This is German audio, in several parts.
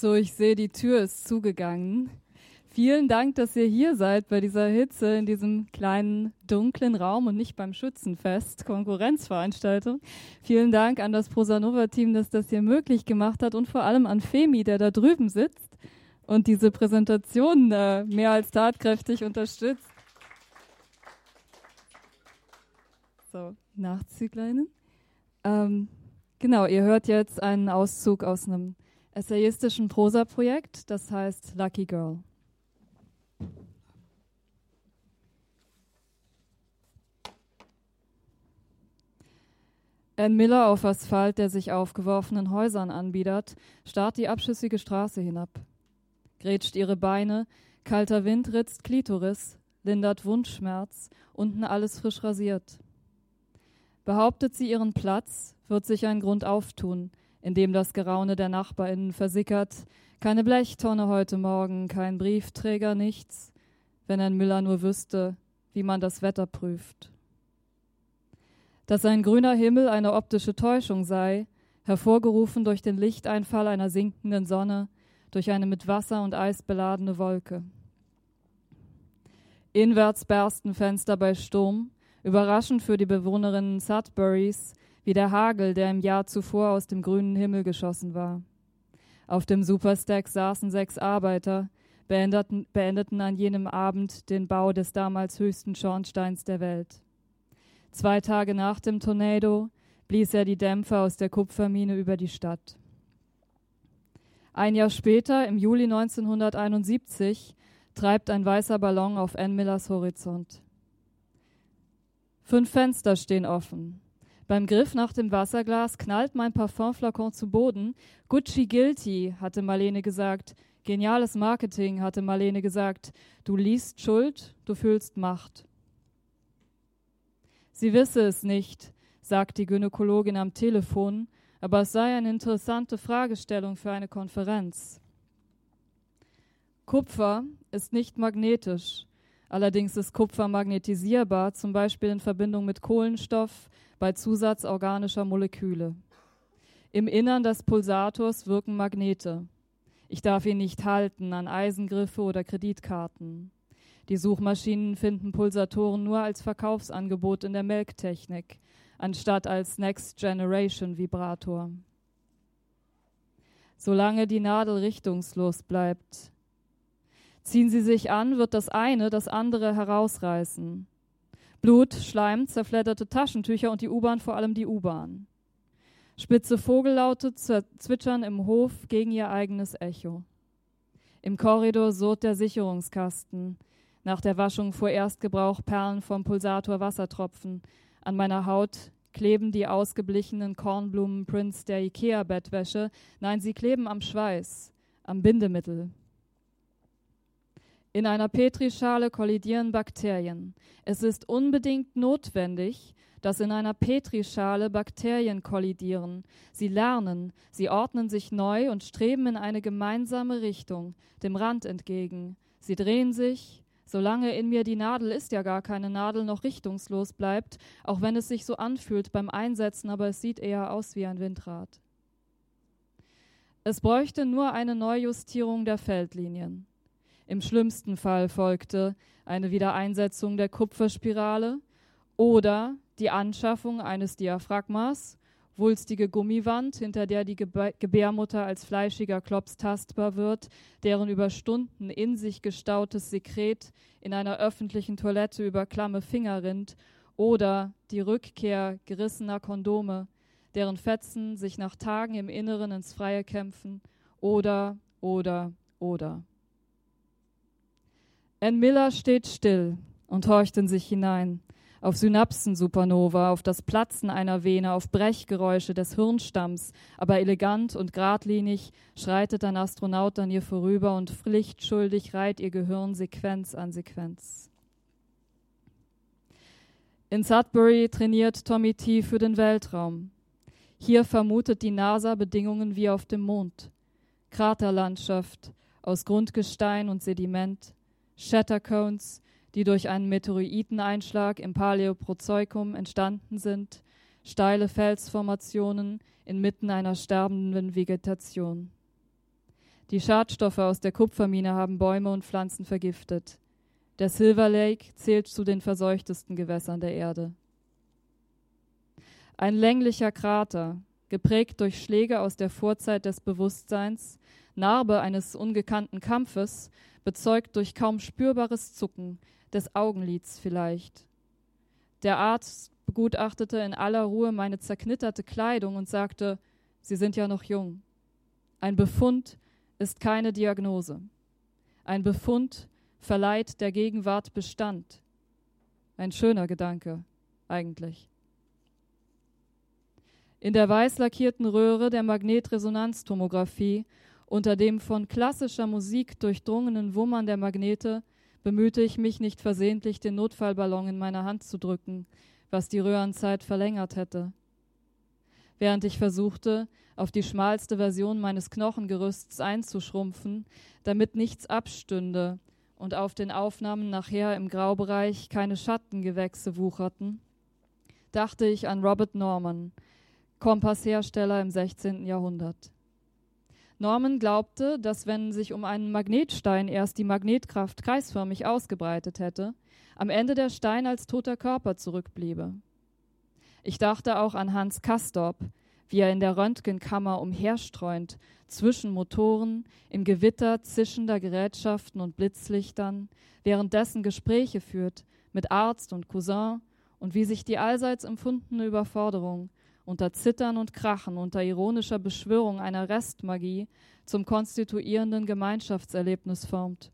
So, ich sehe, die Tür ist zugegangen. Vielen Dank, dass ihr hier seid bei dieser Hitze in diesem kleinen dunklen Raum und nicht beim Schützenfest, Konkurrenzveranstaltung. Vielen Dank an das Prosanova-Team, das das hier möglich gemacht hat und vor allem an Femi, der da drüben sitzt und diese Präsentation äh, mehr als tatkräftig unterstützt. So, Nachzügleinen. Ähm, genau, ihr hört jetzt einen Auszug aus einem essayistischen Prosa-Projekt, das heißt Lucky Girl. Ein Miller auf Asphalt, der sich aufgeworfenen Häusern anbiedert, starrt die abschüssige Straße hinab. Grätscht ihre Beine, kalter Wind ritzt Klitoris, lindert Wundschmerz, unten alles frisch rasiert. Behauptet sie ihren Platz, wird sich ein Grund auftun, in dem das Geraune der NachbarInnen versickert. Keine Blechtonne heute Morgen, kein Briefträger, nichts, wenn ein Müller nur wüsste, wie man das Wetter prüft. Dass ein grüner Himmel eine optische Täuschung sei, hervorgerufen durch den Lichteinfall einer sinkenden Sonne, durch eine mit Wasser und Eis beladene Wolke. Inwärts bersten Fenster bei Sturm, überraschend für die Bewohnerinnen Sudburys, wie der Hagel, der im Jahr zuvor aus dem grünen Himmel geschossen war. Auf dem Superstack saßen sechs Arbeiter, beendeten, beendeten an jenem Abend den Bau des damals höchsten Schornsteins der Welt. Zwei Tage nach dem Tornado blies er die Dämpfer aus der Kupfermine über die Stadt. Ein Jahr später, im Juli 1971, treibt ein weißer Ballon auf Ann Millers Horizont. Fünf Fenster stehen offen. Beim Griff nach dem Wasserglas knallt mein Parfumflakon zu Boden. Gucci guilty, hatte Marlene gesagt. Geniales Marketing, hatte Marlene gesagt. Du liest Schuld, du fühlst Macht. Sie wisse es nicht, sagt die Gynäkologin am Telefon, aber es sei eine interessante Fragestellung für eine Konferenz. Kupfer ist nicht magnetisch. Allerdings ist Kupfer magnetisierbar, zum Beispiel in Verbindung mit Kohlenstoff, bei Zusatz organischer Moleküle. Im Innern des Pulsators wirken Magnete. Ich darf ihn nicht halten an Eisengriffe oder Kreditkarten. Die Suchmaschinen finden Pulsatoren nur als Verkaufsangebot in der Melktechnik, anstatt als Next Generation Vibrator. Solange die Nadel richtungslos bleibt. Ziehen sie sich an, wird das eine das andere herausreißen. Blut, Schleim, zerfledderte Taschentücher und die U-Bahn, vor allem die U-Bahn. Spitze Vogellaute zwitschern im Hof gegen ihr eigenes Echo. Im Korridor surrt der Sicherungskasten. Nach der Waschung vor Erstgebrauch Perlen vom Pulsator Wassertropfen. An meiner Haut kleben die ausgeblichenen Kornblumenprints der Ikea-Bettwäsche. Nein, sie kleben am Schweiß, am Bindemittel. In einer Petrischale kollidieren Bakterien. Es ist unbedingt notwendig, dass in einer Petrischale Bakterien kollidieren. Sie lernen, sie ordnen sich neu und streben in eine gemeinsame Richtung, dem Rand entgegen. Sie drehen sich, solange in mir die Nadel ist ja gar keine Nadel noch richtungslos bleibt, auch wenn es sich so anfühlt beim Einsetzen, aber es sieht eher aus wie ein Windrad. Es bräuchte nur eine Neujustierung der Feldlinien. Im schlimmsten Fall folgte eine Wiedereinsetzung der Kupferspirale oder die Anschaffung eines Diaphragmas, wulstige Gummiwand, hinter der die Gebärmutter als fleischiger Klops tastbar wird, deren über Stunden in sich gestautes Sekret in einer öffentlichen Toilette über klamme Finger rinnt, oder die Rückkehr gerissener Kondome, deren Fetzen sich nach Tagen im Inneren ins Freie kämpfen, oder, oder, oder. Ann Miller steht still und horcht in sich hinein. Auf Synapsensupernova, auf das Platzen einer Vene, auf Brechgeräusche des Hirnstamms, aber elegant und geradlinig schreitet ein Astronaut an ihr vorüber und pflichtschuldig reiht ihr Gehirn Sequenz an Sequenz. In Sudbury trainiert Tommy T für den Weltraum. Hier vermutet die NASA Bedingungen wie auf dem Mond. Kraterlandschaft aus Grundgestein und Sediment, Shattercones, die durch einen Meteoriteneinschlag im Paläoprozoikum entstanden sind, steile Felsformationen inmitten einer sterbenden Vegetation. Die Schadstoffe aus der Kupfermine haben Bäume und Pflanzen vergiftet. Der Silver Lake zählt zu den verseuchtesten Gewässern der Erde. Ein länglicher Krater, geprägt durch Schläge aus der Vorzeit des Bewusstseins, Narbe eines ungekannten Kampfes, bezeugt durch kaum spürbares Zucken, des Augenlids vielleicht. Der Arzt begutachtete in aller Ruhe meine zerknitterte Kleidung und sagte, Sie sind ja noch jung. Ein Befund ist keine Diagnose. Ein Befund verleiht der Gegenwart Bestand. Ein schöner Gedanke, eigentlich. In der weiß lackierten Röhre der Magnetresonanztomographie, unter dem von klassischer Musik durchdrungenen Wummern der Magnete, bemühte ich mich nicht versehentlich, den Notfallballon in meiner Hand zu drücken, was die Röhrenzeit verlängert hätte. Während ich versuchte, auf die schmalste Version meines Knochengerüsts einzuschrumpfen, damit nichts abstünde und auf den Aufnahmen nachher im Graubereich keine Schattengewächse wucherten, dachte ich an Robert Norman, Kompasshersteller im 16. Jahrhundert. Norman glaubte, dass wenn sich um einen Magnetstein erst die Magnetkraft kreisförmig ausgebreitet hätte, am Ende der Stein als toter Körper zurückbliebe. Ich dachte auch an Hans Castorp, wie er in der Röntgenkammer umherstreunt, zwischen Motoren, im Gewitter zischender Gerätschaften und Blitzlichtern, währenddessen Gespräche führt mit Arzt und Cousin und wie sich die allseits empfundene Überforderung unter Zittern und Krachen, unter ironischer Beschwörung einer Restmagie zum konstituierenden Gemeinschaftserlebnis formt.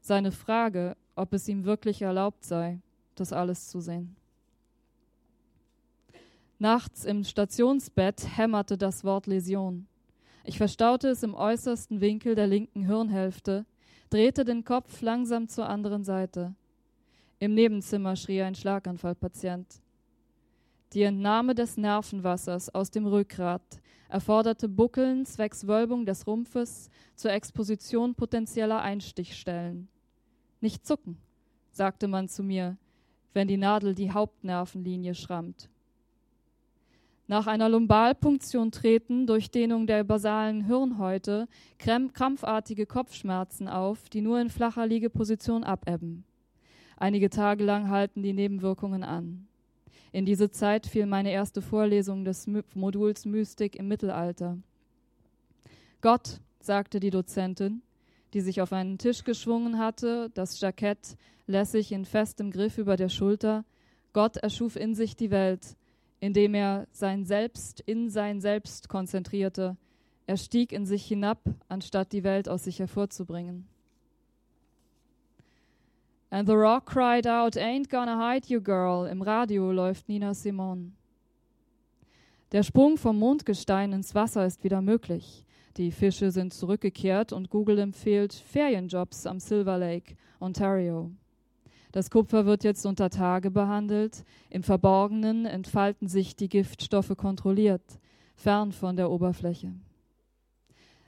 Seine Frage, ob es ihm wirklich erlaubt sei, das alles zu sehen. Nachts im Stationsbett hämmerte das Wort Läsion. Ich verstaute es im äußersten Winkel der linken Hirnhälfte, drehte den Kopf langsam zur anderen Seite. Im Nebenzimmer schrie ein Schlaganfallpatient. Die Entnahme des Nervenwassers aus dem Rückgrat erforderte Buckeln zwecks Wölbung des Rumpfes zur Exposition potenzieller Einstichstellen. Nicht zucken, sagte man zu mir, wenn die Nadel die Hauptnervenlinie schrammt. Nach einer Lumbalpunktion treten durch Dehnung der basalen Hirnhäute krampfartige Kopfschmerzen auf, die nur in flacher Liegeposition abebben. Einige Tage lang halten die Nebenwirkungen an. In diese Zeit fiel meine erste Vorlesung des Moduls Mystik im Mittelalter. Gott, sagte die Dozentin, die sich auf einen Tisch geschwungen hatte, das Jackett lässig in festem Griff über der Schulter, Gott erschuf in sich die Welt, indem er sein Selbst in sein Selbst konzentrierte. Er stieg in sich hinab, anstatt die Welt aus sich hervorzubringen. And the rock cried out, Ain't gonna hide you, girl. Im Radio läuft Nina Simone. Der Sprung vom Mondgestein ins Wasser ist wieder möglich. Die Fische sind zurückgekehrt und Google empfiehlt Ferienjobs am Silver Lake, Ontario. Das Kupfer wird jetzt unter Tage behandelt. Im Verborgenen entfalten sich die Giftstoffe kontrolliert, fern von der Oberfläche.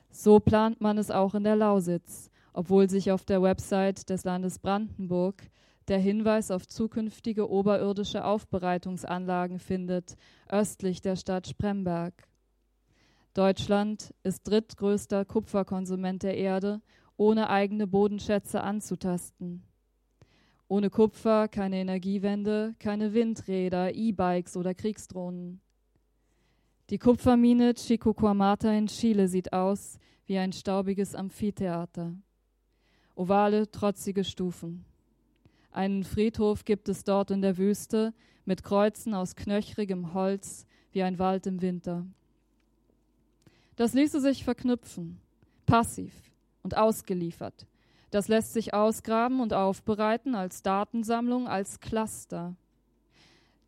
So plant man es auch in der Lausitz obwohl sich auf der Website des Landes Brandenburg der Hinweis auf zukünftige oberirdische Aufbereitungsanlagen findet, östlich der Stadt Spremberg. Deutschland ist drittgrößter Kupferkonsument der Erde, ohne eigene Bodenschätze anzutasten. Ohne Kupfer keine Energiewende, keine Windräder, E-Bikes oder Kriegsdrohnen. Die Kupfermine Chicoquamata in Chile sieht aus wie ein staubiges Amphitheater ovale, trotzige Stufen. Einen Friedhof gibt es dort in der Wüste mit Kreuzen aus knöchrigem Holz wie ein Wald im Winter. Das ließe sich verknüpfen, passiv und ausgeliefert. Das lässt sich ausgraben und aufbereiten als Datensammlung, als Cluster.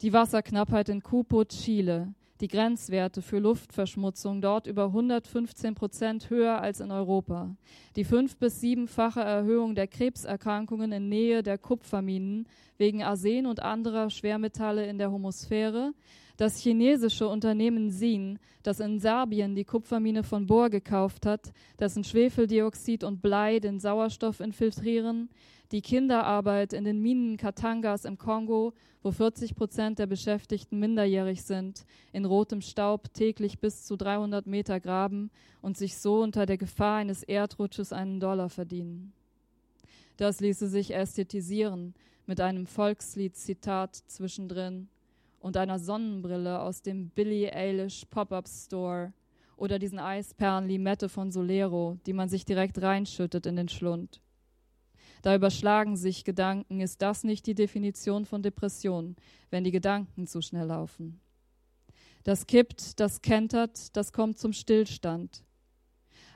Die Wasserknappheit in Cupo, Chile, die Grenzwerte für Luftverschmutzung dort über 115 Prozent höher als in Europa. Die fünf- bis siebenfache Erhöhung der Krebserkrankungen in Nähe der Kupferminen wegen Arsen und anderer Schwermetalle in der Homosphäre. Das chinesische Unternehmen Sin, das in Serbien die Kupfermine von Bohr gekauft hat, dessen Schwefeldioxid und Blei den Sauerstoff infiltrieren, die Kinderarbeit in den Minen Katangas im Kongo, wo 40 Prozent der Beschäftigten minderjährig sind, in rotem Staub täglich bis zu 300 Meter graben und sich so unter der Gefahr eines Erdrutsches einen Dollar verdienen. Das ließe sich ästhetisieren mit einem Volkslied-Zitat zwischendrin und einer Sonnenbrille aus dem Billie Eilish Pop-Up Store oder diesen Eisperlen Limette von Solero, die man sich direkt reinschüttet in den Schlund. Da überschlagen sich Gedanken. Ist das nicht die Definition von Depression, wenn die Gedanken zu schnell laufen? Das kippt, das kentert, das kommt zum Stillstand.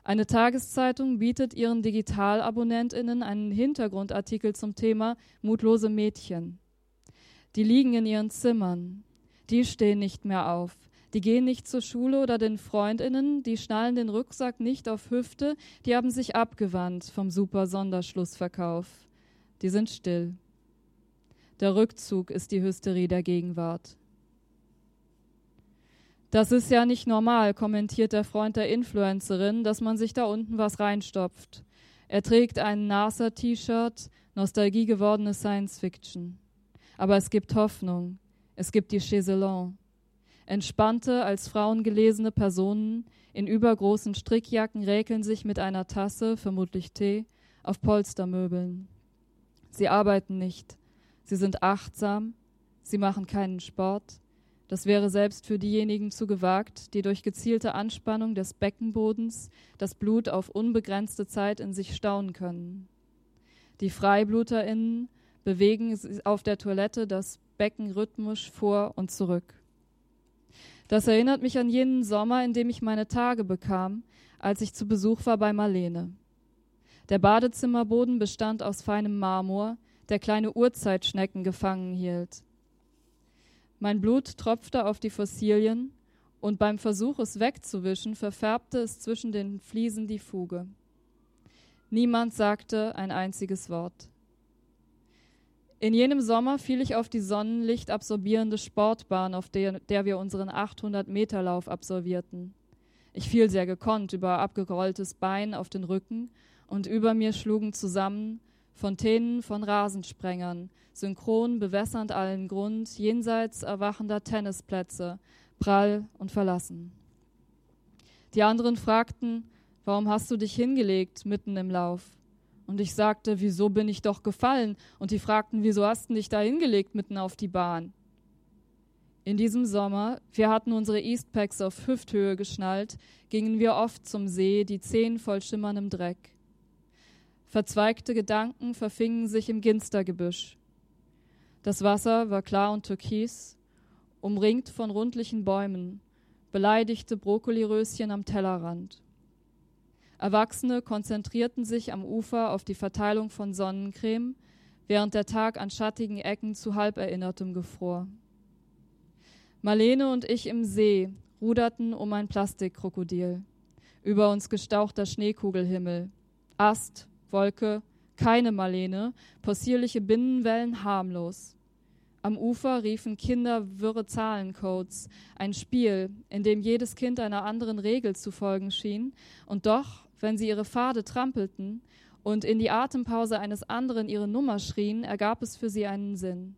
Eine Tageszeitung bietet ihren Digitalabonnentinnen einen Hintergrundartikel zum Thema mutlose Mädchen. Die liegen in ihren Zimmern. Die stehen nicht mehr auf. Die gehen nicht zur Schule oder den Freundinnen, die schnallen den Rucksack nicht auf Hüfte, die haben sich abgewandt vom super Sonderschlussverkauf. Die sind still. Der Rückzug ist die Hysterie der Gegenwart. Das ist ja nicht normal, kommentiert der Freund der Influencerin, dass man sich da unten was reinstopft. Er trägt ein NASA-T-Shirt, Nostalgie gewordene Science Fiction. Aber es gibt Hoffnung. Es gibt die Chaiselon. Entspannte, als Frauen gelesene Personen in übergroßen Strickjacken räkeln sich mit einer Tasse, vermutlich Tee, auf Polstermöbeln. Sie arbeiten nicht. Sie sind achtsam. Sie machen keinen Sport. Das wäre selbst für diejenigen zu gewagt, die durch gezielte Anspannung des Beckenbodens das Blut auf unbegrenzte Zeit in sich stauen können. Die FreibluterInnen bewegen auf der Toilette das Becken rhythmisch vor und zurück. Das erinnert mich an jenen Sommer, in dem ich meine Tage bekam, als ich zu Besuch war bei Marlene. Der Badezimmerboden bestand aus feinem Marmor, der kleine Urzeitschnecken gefangen hielt. Mein Blut tropfte auf die Fossilien und beim Versuch, es wegzuwischen, verfärbte es zwischen den Fliesen die Fuge. Niemand sagte ein einziges Wort. In jenem Sommer fiel ich auf die sonnenlichtabsorbierende Sportbahn, auf der, der wir unseren 800-Meter-Lauf absolvierten. Ich fiel sehr gekonnt über abgerolltes Bein auf den Rücken und über mir schlugen zusammen Fontänen von Rasensprengern, synchron bewässernd allen Grund, jenseits erwachender Tennisplätze, prall und verlassen. Die anderen fragten, warum hast du dich hingelegt mitten im Lauf? Und ich sagte, wieso bin ich doch gefallen? Und die fragten, wieso hast du dich da hingelegt mitten auf die Bahn? In diesem Sommer, wir hatten unsere Eastpacks auf Hüfthöhe geschnallt, gingen wir oft zum See, die Zehen voll schimmerndem Dreck. Verzweigte Gedanken verfingen sich im Ginstergebüsch. Das Wasser war klar und türkis, umringt von rundlichen Bäumen, beleidigte Brokkoliröschen am Tellerrand. Erwachsene konzentrierten sich am Ufer auf die Verteilung von Sonnencreme, während der Tag an schattigen Ecken zu Halberinnertem gefror. Marlene und ich im See ruderten um ein Plastikkrokodil. Über uns gestauchter Schneekugelhimmel. Ast, Wolke, keine Marlene, possierliche Binnenwellen harmlos. Am Ufer riefen Kinder wirre Zahlencodes, ein Spiel, in dem jedes Kind einer anderen Regel zu folgen schien, und doch wenn sie ihre Pfade trampelten und in die Atempause eines anderen ihre Nummer schrien, ergab es für sie einen Sinn.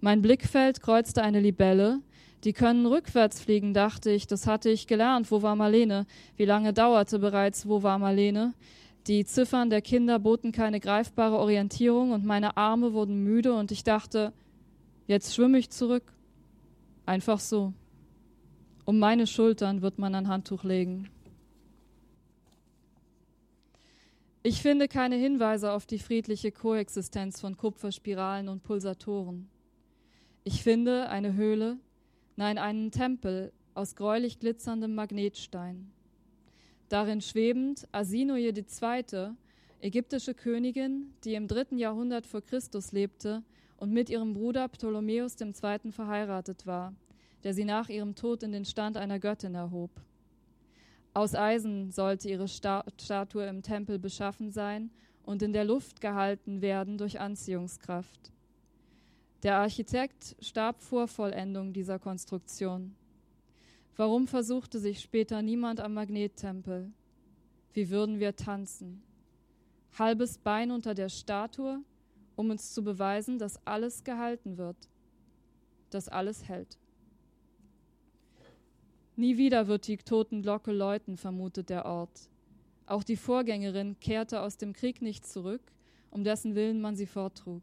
Mein Blickfeld kreuzte eine Libelle. Die können rückwärts fliegen, dachte ich. Das hatte ich gelernt. Wo war Marlene? Wie lange dauerte bereits? Wo war Marlene? Die Ziffern der Kinder boten keine greifbare Orientierung und meine Arme wurden müde und ich dachte, jetzt schwimme ich zurück. Einfach so. Um meine Schultern wird man ein Handtuch legen. Ich finde keine Hinweise auf die friedliche Koexistenz von Kupferspiralen und Pulsatoren. Ich finde eine Höhle, nein, einen Tempel aus gräulich glitzerndem Magnetstein. Darin schwebend Asinoje II., ägyptische Königin, die im dritten Jahrhundert vor Christus lebte und mit ihrem Bruder Ptolemäus II. verheiratet war, der sie nach ihrem Tod in den Stand einer Göttin erhob. Aus Eisen sollte ihre Statue im Tempel beschaffen sein und in der Luft gehalten werden durch Anziehungskraft. Der Architekt starb vor Vollendung dieser Konstruktion. Warum versuchte sich später niemand am Magnettempel? Wie würden wir tanzen? Halbes Bein unter der Statue, um uns zu beweisen, dass alles gehalten wird, dass alles hält. Nie wieder wird die Totenglocke läuten, vermutet der Ort. Auch die Vorgängerin kehrte aus dem Krieg nicht zurück, um dessen Willen man sie forttrug.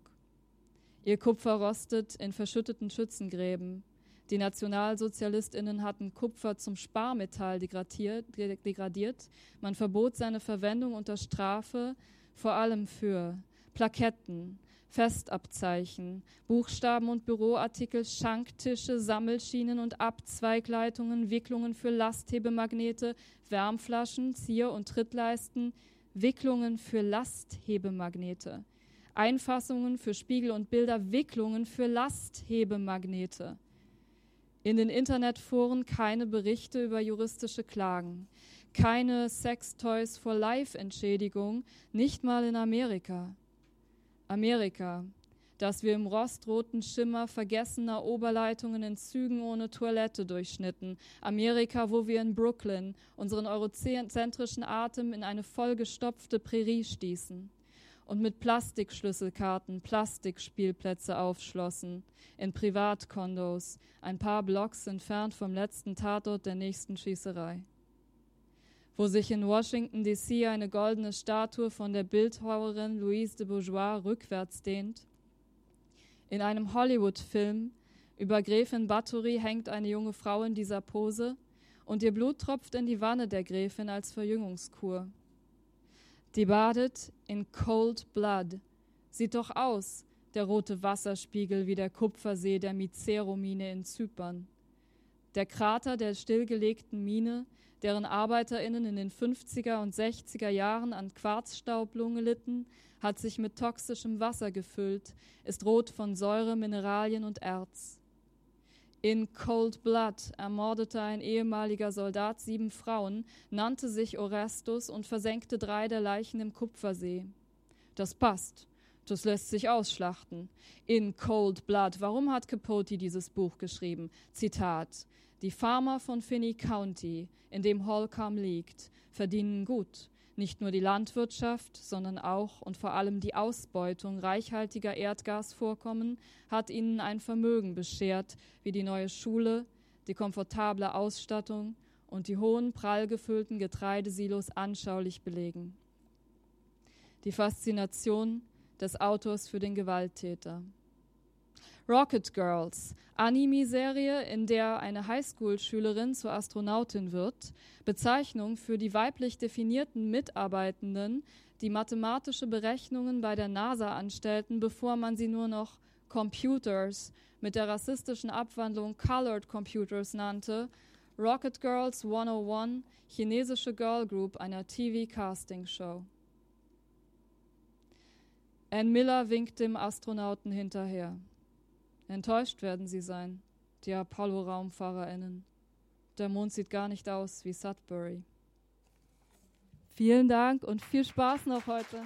Ihr Kupfer rostet in verschütteten Schützengräben. Die Nationalsozialistinnen hatten Kupfer zum Sparmetall degradiert. Man verbot seine Verwendung unter Strafe, vor allem für Plaketten, Festabzeichen, Buchstaben und Büroartikel, Schanktische, Sammelschienen und Abzweigleitungen, Wicklungen für Lasthebemagnete, Wärmflaschen, Zier- und Trittleisten, Wicklungen für Lasthebemagnete, Einfassungen für Spiegel und Bilder, Wicklungen für Lasthebemagnete. In den Internetforen keine Berichte über juristische Klagen, keine Sex Toys for Life Entschädigung, nicht mal in Amerika. Amerika, das wir im rostroten Schimmer vergessener Oberleitungen in Zügen ohne Toilette durchschnitten. Amerika, wo wir in Brooklyn unseren eurozentrischen Atem in eine vollgestopfte Prärie stießen und mit Plastikschlüsselkarten Plastikspielplätze aufschlossen, in Privatkondos, ein paar Blocks entfernt vom letzten Tatort der nächsten Schießerei wo sich in Washington DC eine goldene Statue von der Bildhauerin Louise de Bourgeois rückwärts dehnt. In einem Hollywood-Film über Gräfin Bathory hängt eine junge Frau in dieser Pose und ihr Blut tropft in die Wanne der Gräfin als Verjüngungskur. Die badet in Cold Blood. Sieht doch aus, der rote Wasserspiegel wie der Kupfersee der Mizero-Mine in Zypern. Der Krater der stillgelegten Mine deren ArbeiterInnen in den 50er und 60er Jahren an Quarzstaublunge litten, hat sich mit toxischem Wasser gefüllt, ist rot von Säure, Mineralien und Erz. In Cold Blood ermordete ein ehemaliger Soldat sieben Frauen, nannte sich Orestus und versenkte drei der Leichen im Kupfersee. Das passt. Das lässt sich ausschlachten. In Cold Blood. Warum hat Capote dieses Buch geschrieben? Zitat. Die Farmer von Finney County, in dem Holcomb liegt, verdienen gut. Nicht nur die Landwirtschaft, sondern auch und vor allem die Ausbeutung reichhaltiger Erdgasvorkommen hat ihnen ein Vermögen beschert, wie die neue Schule, die komfortable Ausstattung und die hohen, prall gefüllten Getreidesilos anschaulich belegen. Die Faszination des Autors für den Gewalttäter. Rocket Girls, Anime-Serie, in der eine Highschool-Schülerin zur Astronautin wird, Bezeichnung für die weiblich definierten Mitarbeitenden, die mathematische Berechnungen bei der NASA anstellten, bevor man sie nur noch Computers mit der rassistischen Abwandlung Colored Computers nannte, Rocket Girls 101, chinesische Girl Group einer TV-Casting-Show. Ann Miller winkt dem Astronauten hinterher. Enttäuscht werden sie sein, die Apollo-RaumfahrerInnen. Der Mond sieht gar nicht aus wie Sudbury. Vielen Dank und viel Spaß noch heute.